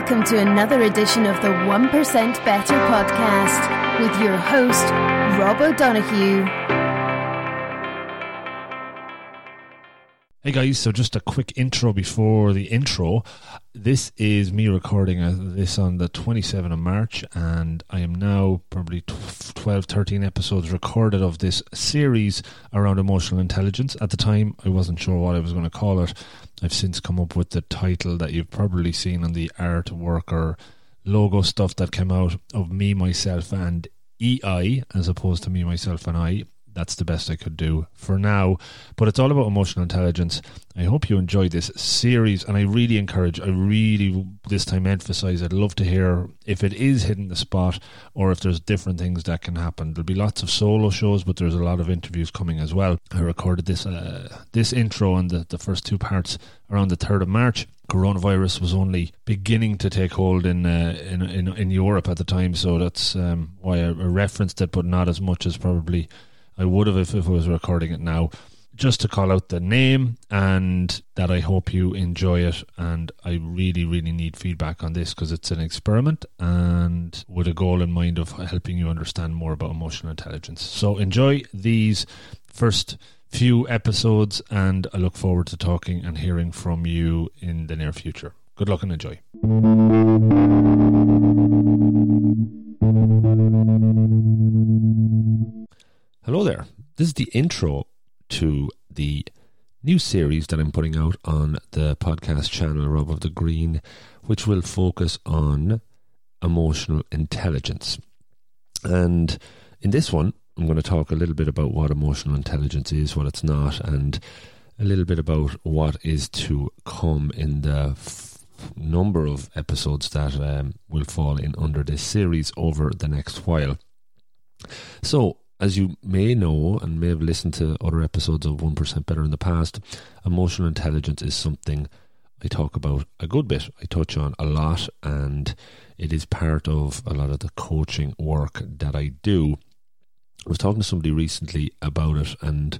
welcome to another edition of the 1% Better podcast with your host, Rob O'Donoghue. Hey guys, so just a quick intro before the intro. This is me recording this on the 27th of March, and I am now probably 12, 13 episodes recorded of this series around emotional intelligence. At the time, I wasn't sure what I was going to call it. I've since come up with the title that you've probably seen on the artwork or logo stuff that came out of me, myself, and EI, as opposed to me, myself, and I that's the best I could do for now. But it's all about emotional intelligence. I hope you enjoyed this series, and I really encourage, I really this time emphasize, I'd love to hear if it is hitting the spot or if there's different things that can happen. There'll be lots of solo shows, but there's a lot of interviews coming as well. I recorded this uh, this intro and the, the first two parts around the 3rd of March coronavirus was only beginning to take hold in uh, in, in, in Europe at the time, so that's um, why I referenced it, but not as much as probably I would have if, if I was recording it now. Just to call out the name and that I hope you enjoy it. And I really, really need feedback on this because it's an experiment and with a goal in mind of helping you understand more about emotional intelligence. So enjoy these first few episodes and I look forward to talking and hearing from you in the near future. Good luck and enjoy. Hello there. This is the intro to the new series that I'm putting out on the podcast channel Rob of the Green, which will focus on emotional intelligence. And in this one, I'm going to talk a little bit about what emotional intelligence is, what it's not, and a little bit about what is to come in the f- number of episodes that um, will fall in under this series over the next while. So, as you may know and may have listened to other episodes of 1% Better in the past, emotional intelligence is something I talk about a good bit. I touch on a lot, and it is part of a lot of the coaching work that I do. I was talking to somebody recently about it, and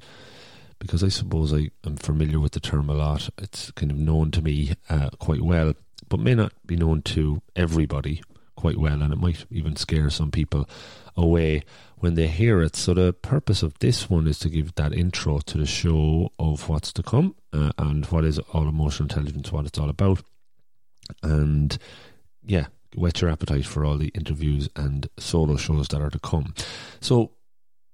because I suppose I am familiar with the term a lot, it's kind of known to me uh, quite well, but may not be known to everybody quite well, and it might even scare some people away when they hear it. So the purpose of this one is to give that intro to the show of what's to come uh, and what is all emotional intelligence, what it's all about, and yeah, whet your appetite for all the interviews and solo shows that are to come. So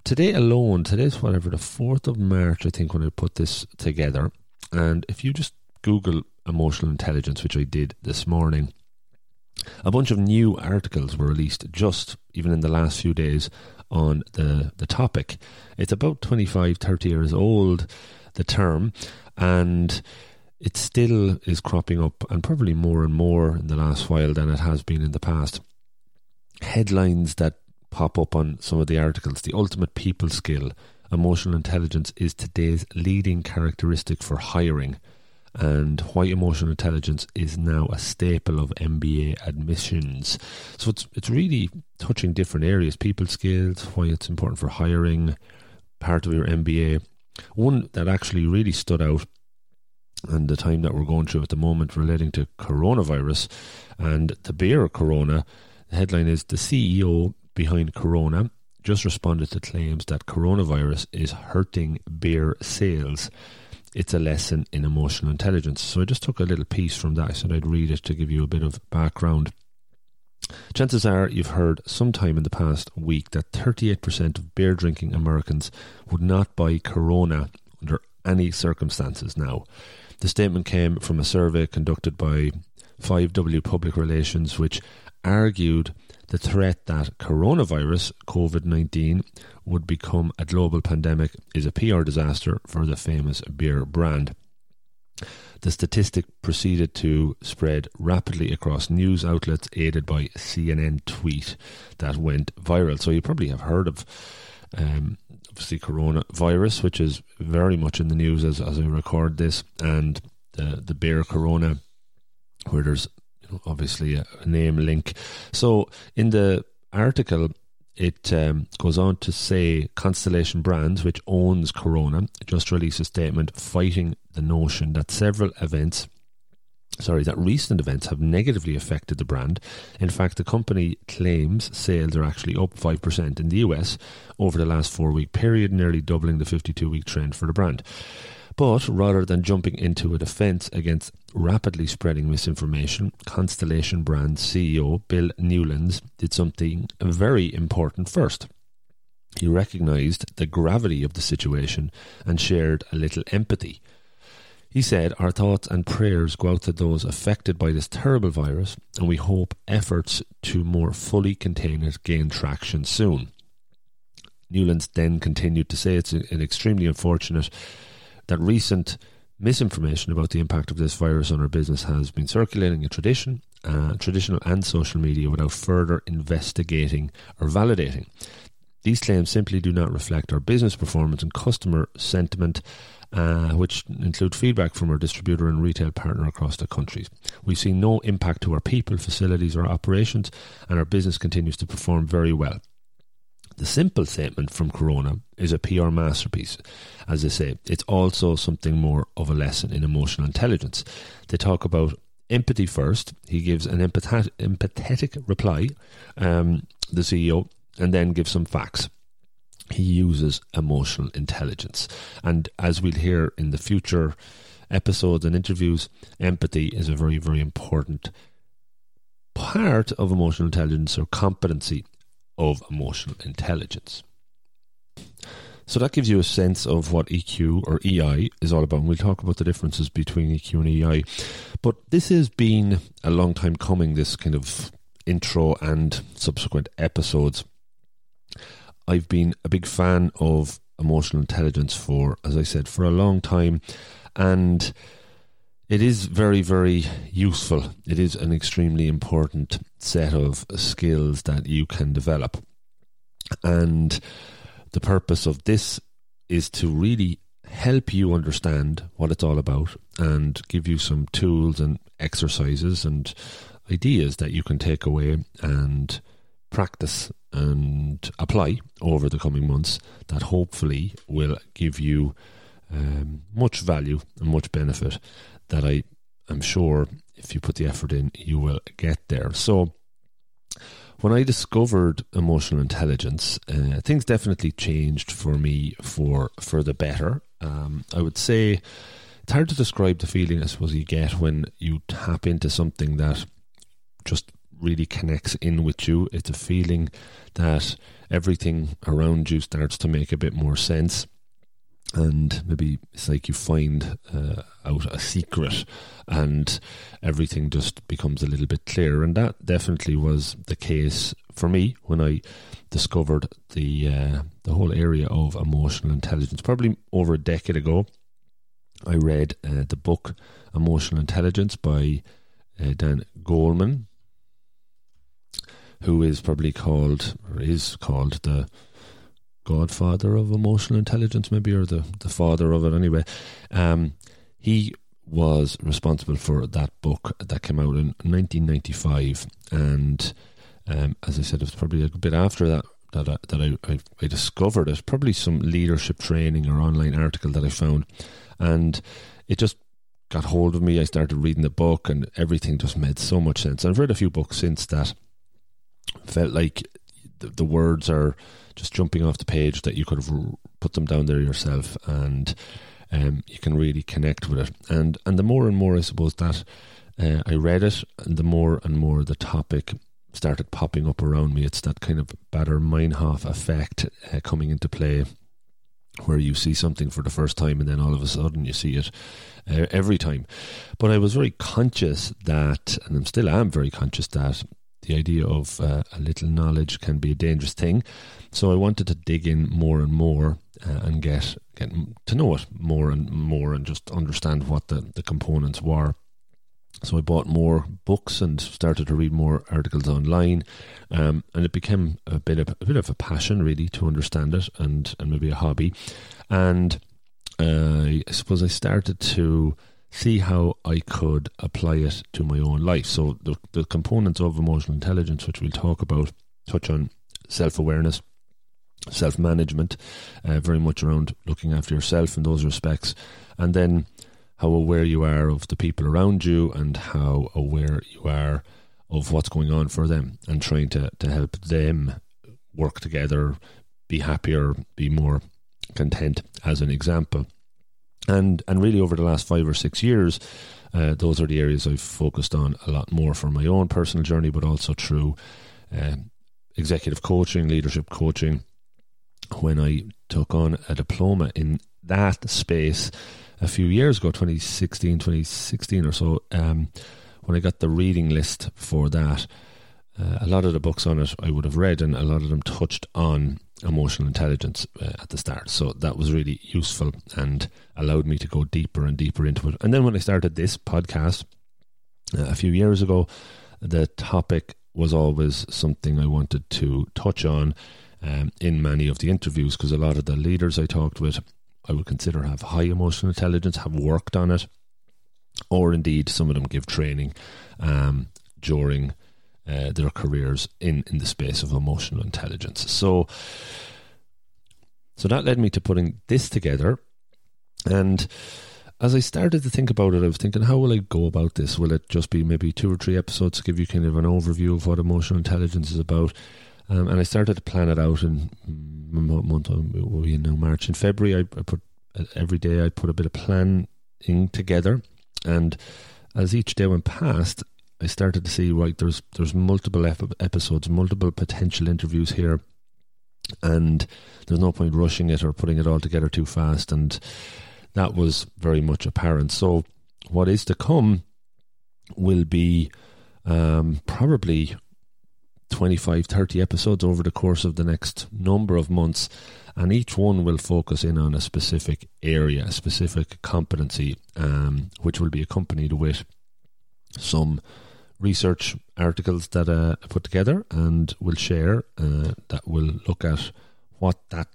today alone, today's whatever the fourth of March, I think, when I put this together, and if you just Google emotional intelligence, which I did this morning. A bunch of new articles were released just even in the last few days on the, the topic. It's about 25, 30 years old, the term, and it still is cropping up, and probably more and more in the last while than it has been in the past. Headlines that pop up on some of the articles the ultimate people skill, emotional intelligence is today's leading characteristic for hiring and why emotional intelligence is now a staple of MBA admissions. So it's it's really touching different areas, people skills, why it's important for hiring, part of your MBA. One that actually really stood out and the time that we're going through at the moment relating to coronavirus and the beer corona. The headline is the CEO behind Corona just responded to claims that coronavirus is hurting beer sales it's a lesson in emotional intelligence. So I just took a little piece from that. I said I'd read it to give you a bit of background. Chances are you've heard sometime in the past week that 38% of beer drinking Americans would not buy Corona under any circumstances now. The statement came from a survey conducted by 5W Public Relations, which argued the threat that coronavirus, COVID 19, would become a global pandemic is a PR disaster for the famous beer brand. The statistic proceeded to spread rapidly across news outlets, aided by CNN tweet that went viral. So you probably have heard of, um, obviously, coronavirus, which is very much in the news as, as I record this, and the the beer Corona, where there's obviously a, a name link. So in the article, it um, goes on to say Constellation Brands, which owns Corona, just released a statement fighting the notion that several events sorry, that recent events have negatively affected the brand. In fact, the company claims sales are actually up 5% in the US over the last four week period, nearly doubling the 52 week trend for the brand. But rather than jumping into a defence against rapidly spreading misinformation, Constellation Brand CEO Bill Newlands did something very important first. He recognised the gravity of the situation and shared a little empathy. He said, Our thoughts and prayers go out to those affected by this terrible virus, and we hope efforts to more fully contain it gain traction soon. Newlands then continued to say it's an extremely unfortunate that recent misinformation about the impact of this virus on our business has been circulating in tradition, uh, traditional and social media without further investigating or validating. These claims simply do not reflect our business performance and customer sentiment, uh, which include feedback from our distributor and retail partner across the countries. We see no impact to our people, facilities, or operations, and our business continues to perform very well. The simple statement from Corona is a PR masterpiece. As they say, it's also something more of a lesson in emotional intelligence. They talk about empathy first. He gives an empathetic, empathetic reply, um, the CEO, and then give some facts. He uses emotional intelligence. And as we'll hear in the future episodes and interviews, empathy is a very, very important part of emotional intelligence or competency of emotional intelligence. So that gives you a sense of what EQ or EI is all about. And we'll talk about the differences between EQ and EI. But this has been a long time coming, this kind of intro and subsequent episodes. I've been a big fan of emotional intelligence for, as I said, for a long time. And it is very, very useful. It is an extremely important set of skills that you can develop. And the purpose of this is to really help you understand what it's all about and give you some tools and exercises and ideas that you can take away and practice and apply over the coming months that hopefully will give you um, much value and much benefit that I am sure if you put the effort in, you will get there. So, when I discovered emotional intelligence, uh, things definitely changed for me for for the better. Um, I would say it's hard to describe the feeling I suppose you get when you tap into something that just really connects in with you. It's a feeling that everything around you starts to make a bit more sense. And maybe it's like you find uh, out a secret and everything just becomes a little bit clearer. And that definitely was the case for me when I discovered the, uh, the whole area of emotional intelligence. Probably over a decade ago, I read uh, the book Emotional Intelligence by uh, Dan Goleman who is probably called or is called the godfather of emotional intelligence, maybe, or the, the father of it anyway. Um, he was responsible for that book that came out in 1995, and um, as I said, it was probably a bit after that that I, that I, I, discovered it. Probably some leadership training or online article that I found, and it just got hold of me. I started reading the book, and everything just made so much sense. I've read a few books since that felt like the, words are just jumping off the page that you could have put them down there yourself and um, you can really connect with it. And and the more and more I suppose that uh, I read it, and the more and more the topic started popping up around me. It's that kind of Baader-Meinhof effect uh, coming into play, where you see something for the first time and then all of a sudden you see it uh, every time. But I was very conscious that, and I'm still am very conscious that the idea of uh, a little knowledge can be a dangerous thing. So I wanted to dig in more and more uh, and get get to know it more and more and just understand what the, the components were. So I bought more books and started to read more articles online, um, and it became a bit of a bit of a passion really to understand it and and maybe a hobby. And uh, I suppose I started to see how I could apply it to my own life. So the, the components of emotional intelligence, which we'll talk about, touch on self awareness, self management, uh, very much around looking after yourself in those respects, and then how aware you are of the people around you and how aware you are of what's going on for them and trying to, to help them work together, be happier, be more content, as an example. And and really over the last five or six years, uh, those are the areas I've focused on a lot more for my own personal journey, but also through uh, executive coaching, leadership coaching. When I took on a diploma in that space a few years ago, 2016, 2016 or so, um, when I got the reading list for that, uh, a lot of the books on it I would have read, and a lot of them touched on emotional intelligence uh, at the start. So that was really useful and allowed me to go deeper and deeper into it. And then when I started this podcast uh, a few years ago, the topic was always something I wanted to touch on um, in many of the interviews because a lot of the leaders I talked with I would consider have high emotional intelligence, have worked on it, or indeed some of them give training um, during uh, their careers in, in the space of emotional intelligence. So, so that led me to putting this together. And as I started to think about it, I was thinking, how will I go about this? Will it just be maybe two or three episodes to give you kind of an overview of what emotional intelligence is about? Um, and I started to plan it out in month we in now March. In February, I, I put every day I put a bit of planning together, and as each day went past, I started to see right there's there's multiple ep- episodes, multiple potential interviews here, and there's no point rushing it or putting it all together too fast, and that was very much apparent. So what is to come will be um, probably 25, 30 episodes over the course of the next number of months, and each one will focus in on a specific area, a specific competency, um, which will be accompanied with some research articles that uh, I put together and will share uh, that will look at what that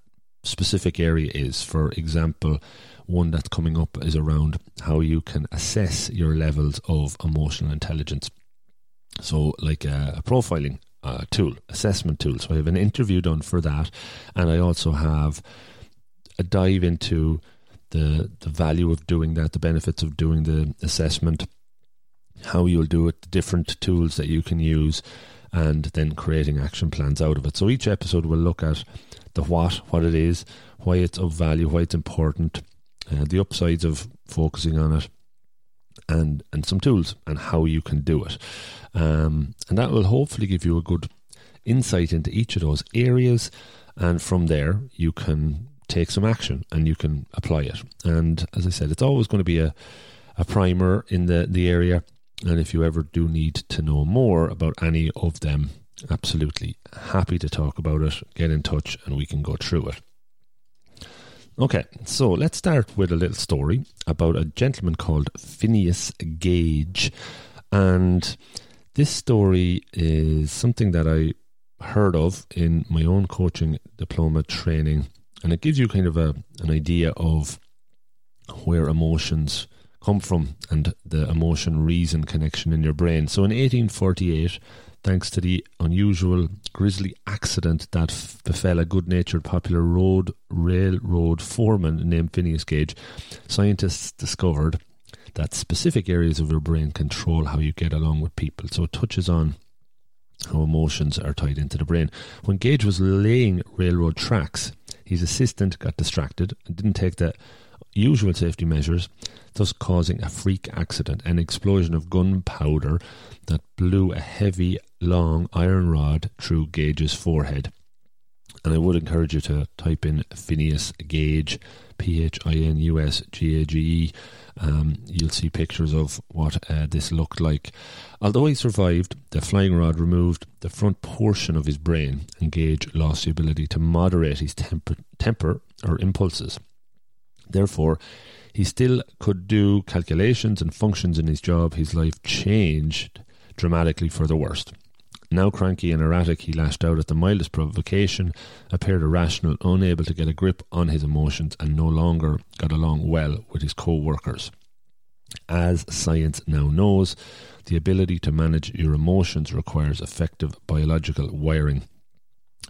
specific area is. For example, one that's coming up is around how you can assess your levels of emotional intelligence. So, like a, a profiling uh, tool, assessment tool. So, I have an interview done for that, and I also have a dive into the the value of doing that, the benefits of doing the assessment how you'll do it, the different tools that you can use, and then creating action plans out of it. So each episode will look at the what, what it is, why it's of value, why it's important, uh, the upsides of focusing on it, and and some tools and how you can do it. Um, and that will hopefully give you a good insight into each of those areas, and from there you can take some action and you can apply it. And as I said, it's always going to be a a primer in the the area and if you ever do need to know more about any of them, absolutely happy to talk about it. Get in touch and we can go through it. Okay, so let's start with a little story about a gentleman called Phineas Gage. And this story is something that I heard of in my own coaching diploma training. And it gives you kind of a, an idea of where emotions come from and the emotion reason connection in your brain. So in 1848, thanks to the unusual grisly accident that befell a good natured popular road railroad foreman named Phineas Gage, scientists discovered that specific areas of your brain control how you get along with people. So it touches on how emotions are tied into the brain. When Gage was laying railroad tracks, his assistant got distracted and didn't take the usual safety measures, thus causing a freak accident, an explosion of gunpowder that blew a heavy, long iron rod through Gage's forehead. And I would encourage you to type in Phineas Gage, P H I N U S G A G E. Um, you'll see pictures of what uh, this looked like. Although he survived, the flying rod removed the front portion of his brain, and Gage lost the ability to moderate his temper, temper or impulses. Therefore, he still could do calculations and functions in his job. His life changed dramatically for the worst. Now cranky and erratic, he lashed out at the mildest provocation, appeared irrational, unable to get a grip on his emotions, and no longer got along well with his co workers. As science now knows, the ability to manage your emotions requires effective biological wiring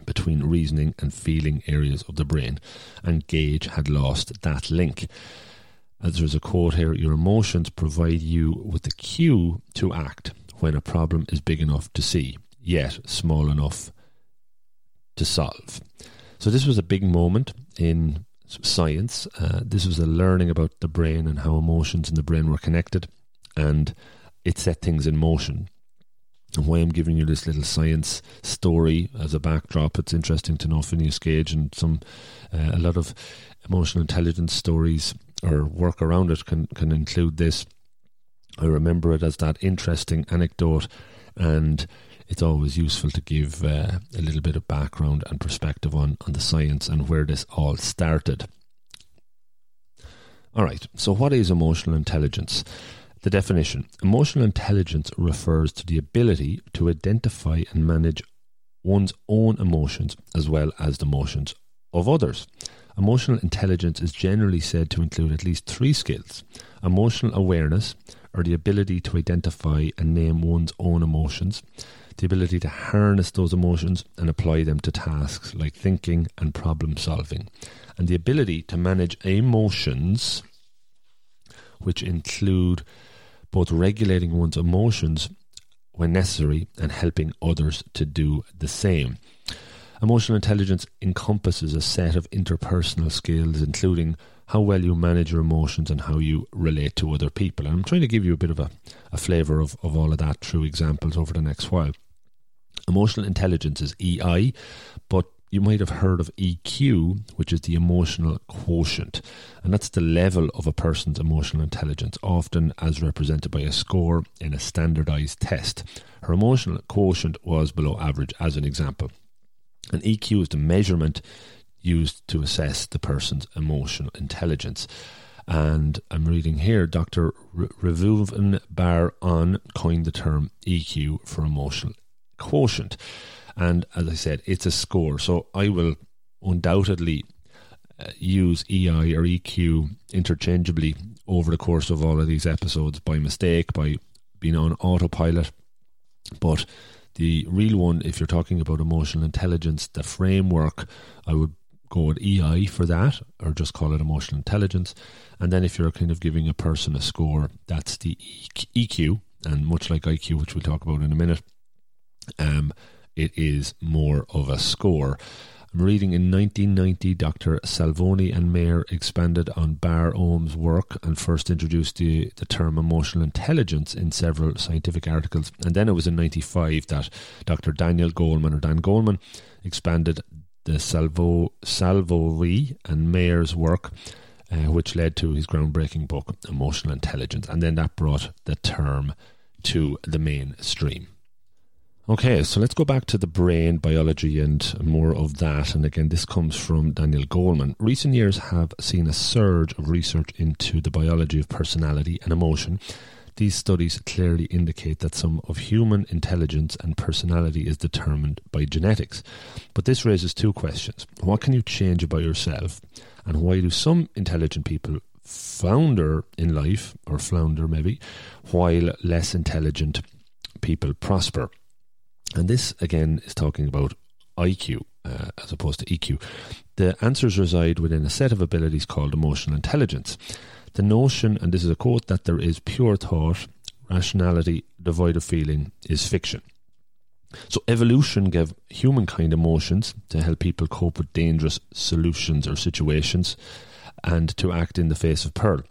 between reasoning and feeling areas of the brain, and Gage had lost that link. as there's a quote here, your emotions provide you with the cue to act when a problem is big enough to see, yet small enough to solve. So this was a big moment in science. Uh, this was a learning about the brain and how emotions in the brain were connected, and it set things in motion. And why I'm giving you this little science story as a backdrop, it's interesting to know Phineas Gage and some uh, a lot of emotional intelligence stories or work around it can can include this. I remember it as that interesting anecdote, and it's always useful to give uh, a little bit of background and perspective on, on the science and where this all started. All right, so what is emotional intelligence? The definition Emotional intelligence refers to the ability to identify and manage one's own emotions as well as the emotions of others. Emotional intelligence is generally said to include at least three skills emotional awareness, or the ability to identify and name one's own emotions, the ability to harness those emotions and apply them to tasks like thinking and problem solving, and the ability to manage emotions, which include both regulating one's emotions when necessary and helping others to do the same. Emotional intelligence encompasses a set of interpersonal skills, including how well you manage your emotions and how you relate to other people. And I'm trying to give you a bit of a, a flavour of, of all of that through examples over the next while. Emotional intelligence is EI, but you might have heard of EQ, which is the emotional quotient. And that's the level of a person's emotional intelligence, often as represented by a score in a standardized test. Her emotional quotient was below average, as an example. And EQ is the measurement used to assess the person's emotional intelligence. And I'm reading here, Dr. Reuven Bar On coined the term EQ for emotional quotient. And as I said, it's a score. So I will undoubtedly uh, use EI or EQ interchangeably over the course of all of these episodes by mistake, by being on autopilot. But the real one, if you're talking about emotional intelligence, the framework, I would go with EI for that, or just call it emotional intelligence. And then if you're kind of giving a person a score, that's the EQ. And much like IQ, which we'll talk about in a minute, um, it is more of a score. I'm reading in 1990, Dr. Salvoni and Mayer expanded on Bar On's work and first introduced the, the term emotional intelligence in several scientific articles. And then it was in 95 that Dr. Daniel Goleman or Dan Goleman expanded the Salvo, Salvoi and Mayer's work, uh, which led to his groundbreaking book, Emotional Intelligence. And then that brought the term to the mainstream. Okay, so let's go back to the brain biology and more of that. And again, this comes from Daniel Goleman. Recent years have seen a surge of research into the biology of personality and emotion. These studies clearly indicate that some of human intelligence and personality is determined by genetics. But this raises two questions. What can you change about yourself? And why do some intelligent people founder in life, or flounder maybe, while less intelligent people prosper? And this, again, is talking about IQ uh, as opposed to EQ. The answers reside within a set of abilities called emotional intelligence. The notion, and this is a quote, that there is pure thought, rationality devoid of feeling is fiction. So, evolution gave humankind emotions to help people cope with dangerous solutions or situations and to act in the face of peril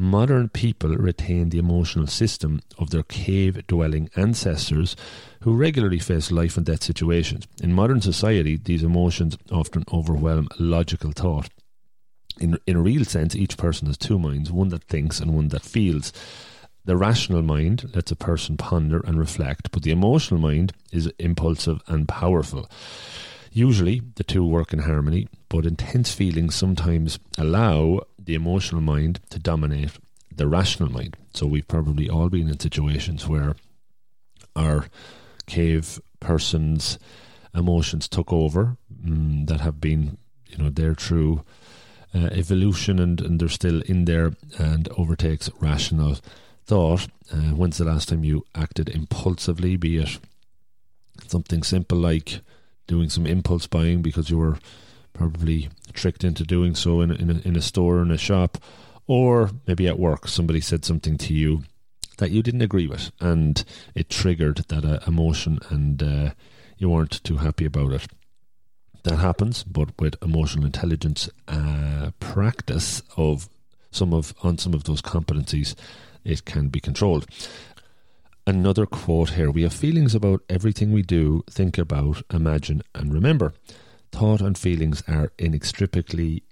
modern people retain the emotional system of their cave dwelling ancestors who regularly face life and death situations. In modern society, these emotions often overwhelm logical thought. In, in a real sense, each person has two minds one that thinks and one that feels. The rational mind lets a person ponder and reflect, but the emotional mind is impulsive and powerful. Usually, the two work in harmony, but intense feelings sometimes allow the emotional mind to dominate the rational mind. So we've probably all been in situations where our cave person's emotions took over mm, that have been, you know, there through uh, evolution and, and they're still in there and overtakes rational thought. Uh, when's the last time you acted impulsively, be it something simple like doing some impulse buying because you were probably tricked into doing so in a, in a, in a store in a shop, Or maybe at work, somebody said something to you that you didn't agree with, and it triggered that uh, emotion, and uh, you weren't too happy about it. That happens, but with emotional intelligence uh, practice of some of on some of those competencies, it can be controlled. Another quote here: "We have feelings about everything we do, think about, imagine, and remember. Thought and feelings are inextricably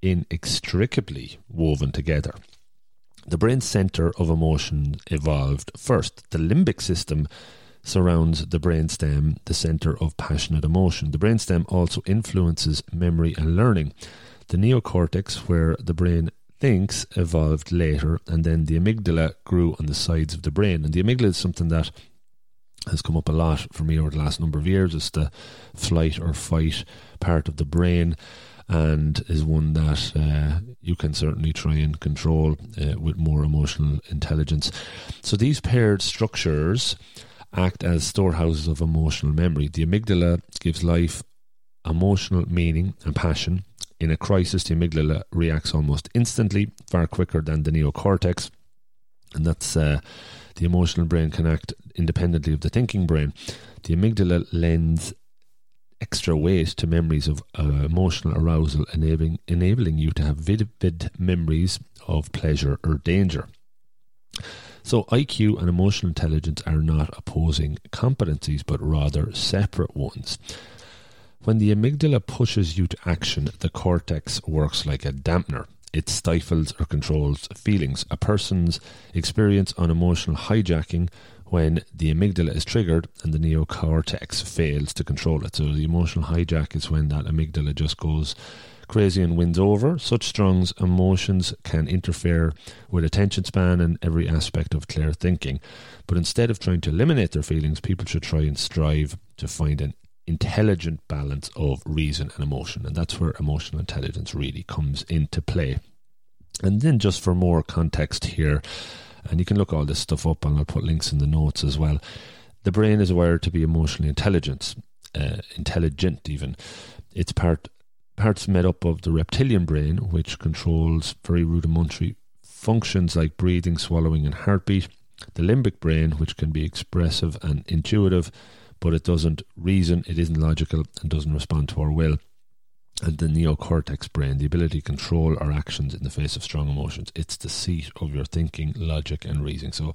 inextricably woven together." The brain center of emotion evolved first. The limbic system surrounds the brainstem, the center of passionate emotion. The brainstem also influences memory and learning. The neocortex, where the brain thinks, evolved later, and then the amygdala grew on the sides of the brain. And the amygdala is something that has come up a lot for me over the last number of years. It's the flight or fight part of the brain and is one that uh, you can certainly try and control uh, with more emotional intelligence. So these paired structures act as storehouses of emotional memory. The amygdala gives life emotional meaning and passion. In a crisis, the amygdala reacts almost instantly, far quicker than the neocortex. And that's uh, the emotional brain can act independently of the thinking brain. The amygdala lends extra weight to memories of uh, emotional arousal, enabling, enabling you to have vivid memories of pleasure or danger. So, IQ and emotional intelligence are not opposing competencies, but rather separate ones. When the amygdala pushes you to action, the cortex works like a dampener. It stifles or controls feelings. A person's experience on emotional hijacking when the amygdala is triggered and the neocortex fails to control it. So the emotional hijack is when that amygdala just goes crazy and wins over. Such strong emotions can interfere with attention span and every aspect of clear thinking. But instead of trying to eliminate their feelings, people should try and strive to find an intelligent balance of reason and emotion. And that's where emotional intelligence really comes into play. And then, just for more context here, and you can look all this stuff up, and I'll put links in the notes as well. The brain is wired to be emotionally intelligent, uh, intelligent even. It's part parts made up of the reptilian brain, which controls very rudimentary functions like breathing, swallowing, and heartbeat. The limbic brain, which can be expressive and intuitive, but it doesn't reason, it isn't logical, and doesn't respond to our will. And the neocortex brain, the ability to control our actions in the face of strong emotions. It's the seat of your thinking, logic, and reasoning. So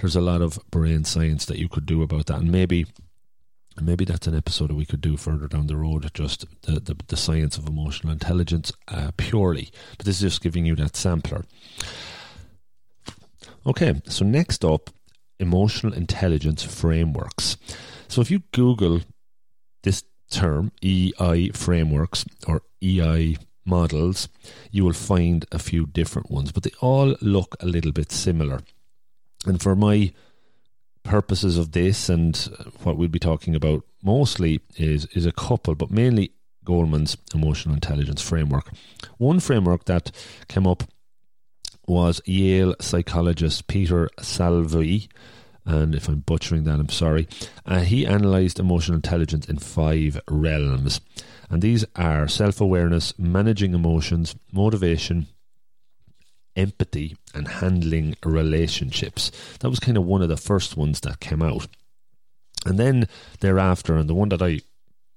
there's a lot of brain science that you could do about that. And maybe maybe that's an episode that we could do further down the road, just the, the, the science of emotional intelligence uh, purely. But this is just giving you that sampler. Okay, so next up, emotional intelligence frameworks. So if you Google this term, EI frameworks or EI models, you will find a few different ones, but they all look a little bit similar. And for my purposes of this and what we'll be talking about mostly is is a couple, but mainly Goldman's emotional intelligence framework. One framework that came up was Yale psychologist Peter Salovey, and if I'm butchering that, I'm sorry. Uh, he analysed emotional intelligence in five realms, and these are self awareness, managing emotions, motivation, empathy and handling relationships. That was kind of one of the first ones that came out. And then thereafter, and the one that I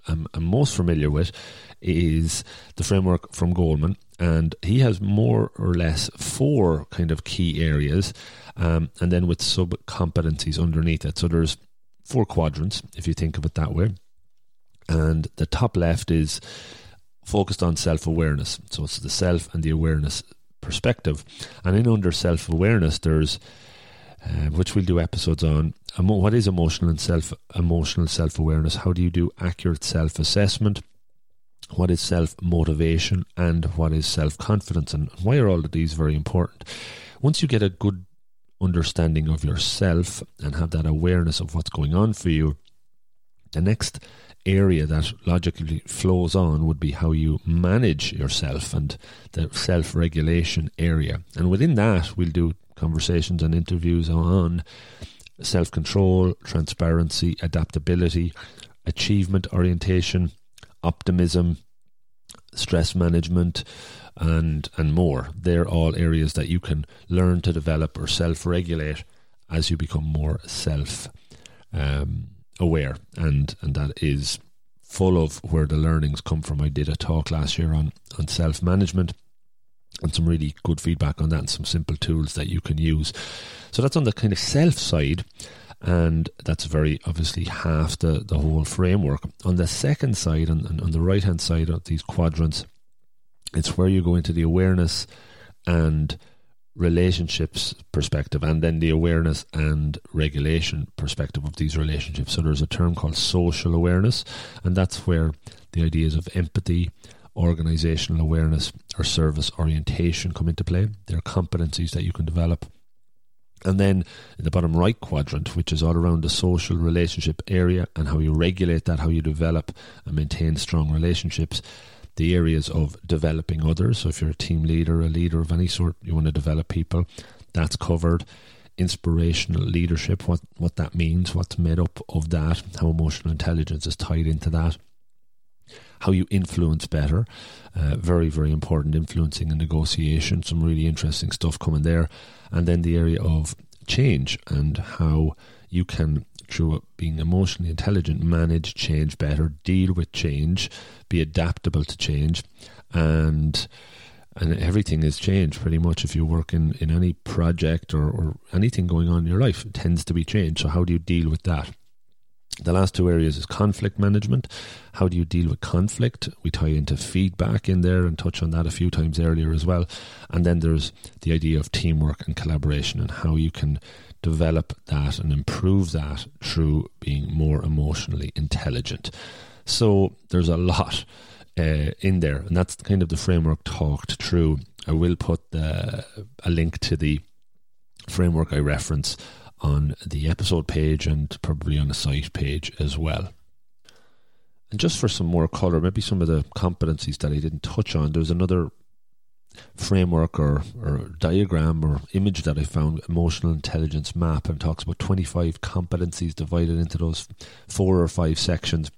am, am most familiar with is the framework from Goldman, And he has more or less four kind of key areas, um, and then with sub competencies underneath it. So there's four quadrants, if you think of it that way. And the top left is focused on self awareness. So it's the self and the awareness perspective. And in under self awareness, there's uh, which we'll do episodes on. Emo- what is emotional and self emotional self awareness? How do you do accurate self assessment? What is self motivation and what is self confidence? And why are all of these very important? Once you get a good understanding of yourself and have that awareness of what's going on for you, the next area that logically flows on would be how you manage yourself and the self regulation area. And within that, we'll do conversations and interviews on self control, transparency, adaptability, achievement orientation, optimism, stress management, and and more. They're all areas that you can learn to develop or self-regulate as you become more self um, aware, and and that is full of where the learnings come from. I did a talk last year on on self management and some really good feedback on that and some simple tools that you can use. So that's on the kind of self side and that's very obviously half the, the whole framework. On the second side, and on, on the right hand side of these quadrants, it's where you go into the awareness and relationships perspective and then the awareness and regulation perspective of these relationships. So there's a term called social awareness, and that's where the ideas of empathy, organizational awareness, or service orientation come into play. There are competencies that you can develop and then in the bottom right quadrant, which is all around the social relationship area and how you regulate that, how you develop and maintain strong relationships, the areas of developing others. So if you're a team leader, a leader of any sort, you want to develop people, that's covered. Inspirational leadership, what, what that means, what's made up of that, how emotional intelligence is tied into that how you influence better. Uh, very, very important influencing and negotiation. Some really interesting stuff coming there. And then the area of change and how you can, through being emotionally intelligent, manage change better, deal with change, be adaptable to change, and and everything is change pretty much if you work in, in any project or, or anything going on in your life tends to be change. So how do you deal with that the last two areas is conflict management. How do you deal with conflict? We tie into feedback in there and touch on that a few times earlier as well. And then there's the idea of teamwork and collaboration and how you can develop that and improve that through being more emotionally intelligent. So there's a lot uh, in there, and that's kind of the framework talked through. I will put the, a link to the framework I reference on the episode page and probably on the site page as well. And just for some more colour, maybe some of the competencies that I didn't touch on, there's another framework or, or diagram or image that I found, emotional intelligence map, and talks about 25 competencies divided into those four or five sections.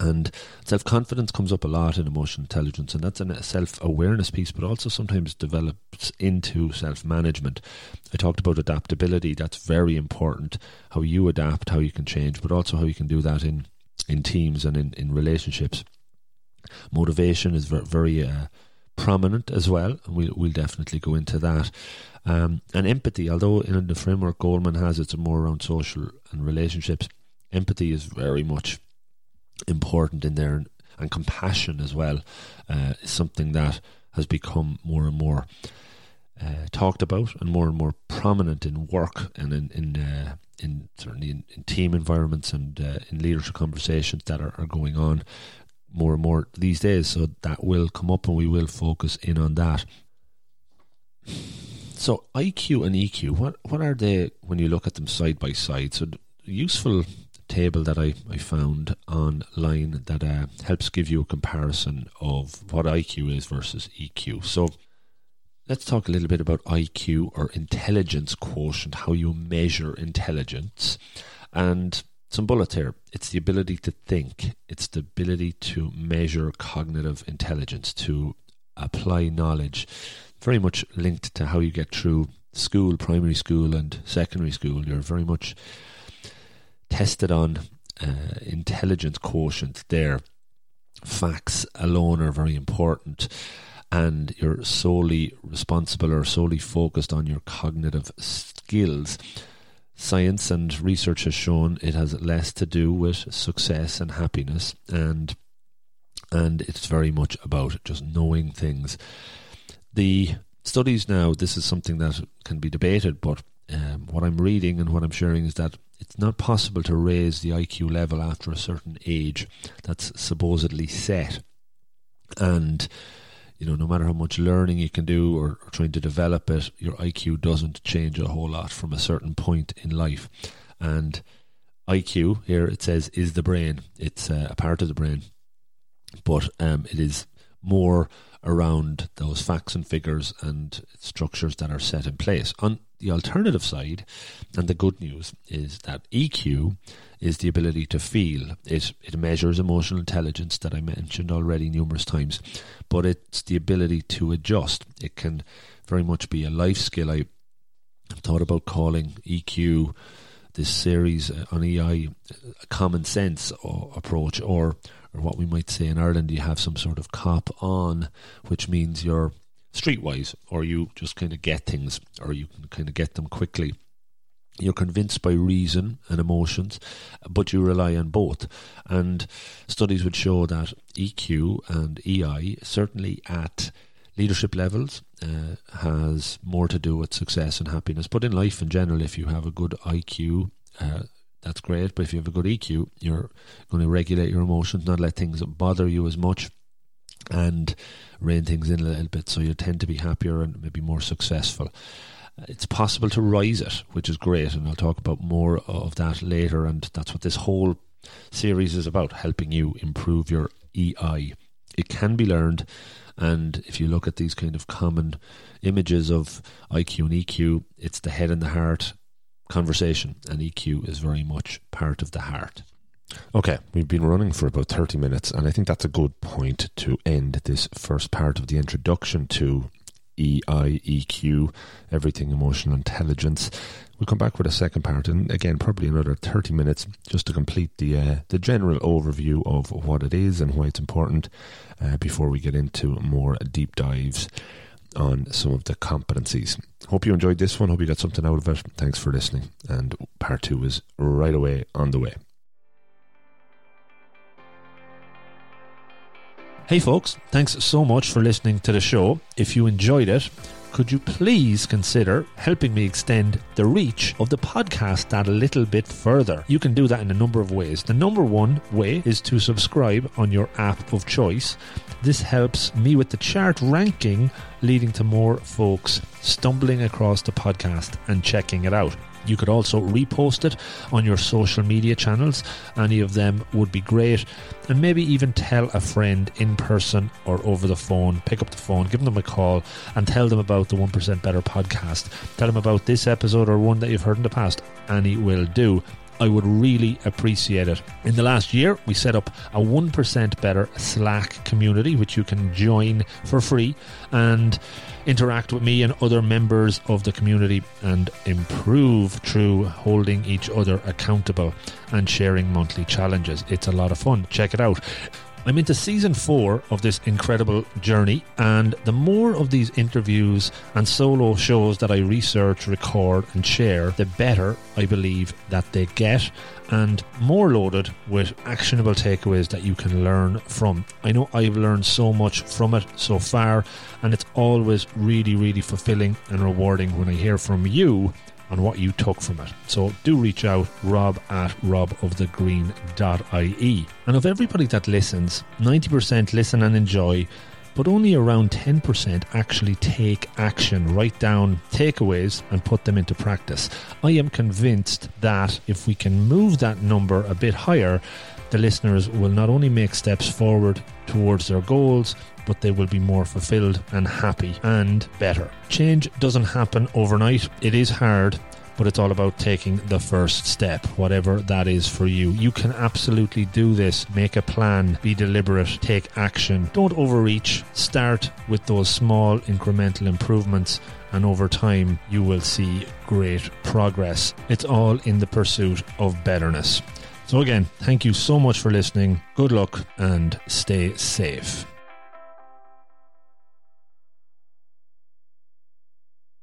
And self confidence comes up a lot in emotional intelligence, and that's a self awareness piece, but also sometimes develops into self management. I talked about adaptability, that's very important how you adapt, how you can change, but also how you can do that in, in teams and in, in relationships. Motivation is very, very uh, prominent as well, and we'll, we'll definitely go into that. Um, and empathy, although in the framework Goleman has it's more around social and relationships, empathy is very much important in there, and, compassion as well uh, is something that has become more and more uh, talked about and more and more prominent in work and in in, uh, in certainly in, in, team environments and uh, in leadership conversations that are, are going on more and more these days. So that will come up, and we will focus in on that. So IQ and EQ, what what are they when you look at them side by side? So useful table that I, I found online that uh, helps give you a comparison of what IQ is versus EQ. So let's talk a little bit about IQ or intelligence quotient, how you measure intelligence. And some bullets here. It's the ability to think, it's the ability to measure cognitive intelligence, to apply knowledge. Very much linked to how you get through school, primary school, and secondary school. You're very much tested on uh, intelligence quotient there. Facts alone are very important, and you're solely responsible or solely focused on your cognitive skills. Science and research has shown it has less to do with success and happiness, and and it's very much about just knowing things. The studies now, this is something that can be debated, but um, what I'm reading and what I'm sharing is that it's not possible to raise the IQ level after a certain age that's supposedly set. And, you know, no matter how much learning you can do or, or trying to develop it, your IQ doesn't change a whole lot from a certain point in life. And IQ, here it says, is the brain. It's uh, a part of the brain. But um, it is more around those facts and figures and structures that are set in place. On the alternative side, and the good news is that EQ is the ability to feel. It it measures emotional intelligence that I mentioned already numerous times, but it's the ability to adjust. It can very much be a life skill. I thought about calling EQ this series uh, on EI a common sense uh, approach, or or what we might say in Ireland, you have some sort of cop on, which means you're streetwise, or you just kind of get things, or you can kind of get them quickly. You're convinced by reason and emotions, but you rely on both. And studies would show that EQ and EI, certainly at leadership levels, uh, has more to do with success and happiness. But in life in general, if you have a good IQ, uh, that's great. But if you have a good EQ, you're going to regulate your emotions, not let things bother you as much, and rein things in a little bit. So you tend to be happier and maybe more successful. Uh, it's possible to rise it, which is great, and I'll talk about more of that later. And that's what this whole series is about helping you improve your EI. It can be learned, and if you look at these kind of common images of IQ and EQ, it's the head and the heart conversation, and EQ is very much part of the heart. Okay, we've been running for about 30 minutes, and I think that's a good point to end this first part of the introduction to EI, EQ, everything emotional intelligence. We'll come back with a second part, and again, probably another 30 minutes just to complete the uh, the general overview of what it is and why it's important uh, before we get into more deep dives on some of the competencies. Hope you enjoyed this one. Hope you got something out of it. Thanks for listening. And part two is right away on the way. Hey, folks, thanks so much for listening to the show. If you enjoyed it, could you please consider helping me extend the reach of the podcast that a little bit further? You can do that in a number of ways. The number one way is to subscribe on your app of choice. This helps me with the chart ranking, leading to more folks stumbling across the podcast and checking it out. You could also repost it on your social media channels. Any of them would be great. And maybe even tell a friend in person or over the phone. Pick up the phone, give them a call, and tell them about the 1% Better podcast. Tell them about this episode or one that you've heard in the past. Any will do. I would really appreciate it. In the last year, we set up a 1% Better Slack community, which you can join for free and interact with me and other members of the community and improve through holding each other accountable and sharing monthly challenges. It's a lot of fun. Check it out. I'm into season four of this incredible journey, and the more of these interviews and solo shows that I research, record, and share, the better I believe that they get, and more loaded with actionable takeaways that you can learn from. I know I've learned so much from it so far, and it's always really, really fulfilling and rewarding when I hear from you on what you took from it. So do reach out, rob at robofthegreen.ie. And of everybody that listens, 90% listen and enjoy, but only around 10% actually take action, write down takeaways, and put them into practice. I am convinced that if we can move that number a bit higher, the listeners will not only make steps forward towards their goals, but they will be more fulfilled and happy and better. Change doesn't happen overnight, it is hard. But it's all about taking the first step, whatever that is for you. You can absolutely do this. Make a plan, be deliberate, take action. Don't overreach. Start with those small incremental improvements and over time you will see great progress. It's all in the pursuit of betterness. So, again, thank you so much for listening. Good luck and stay safe.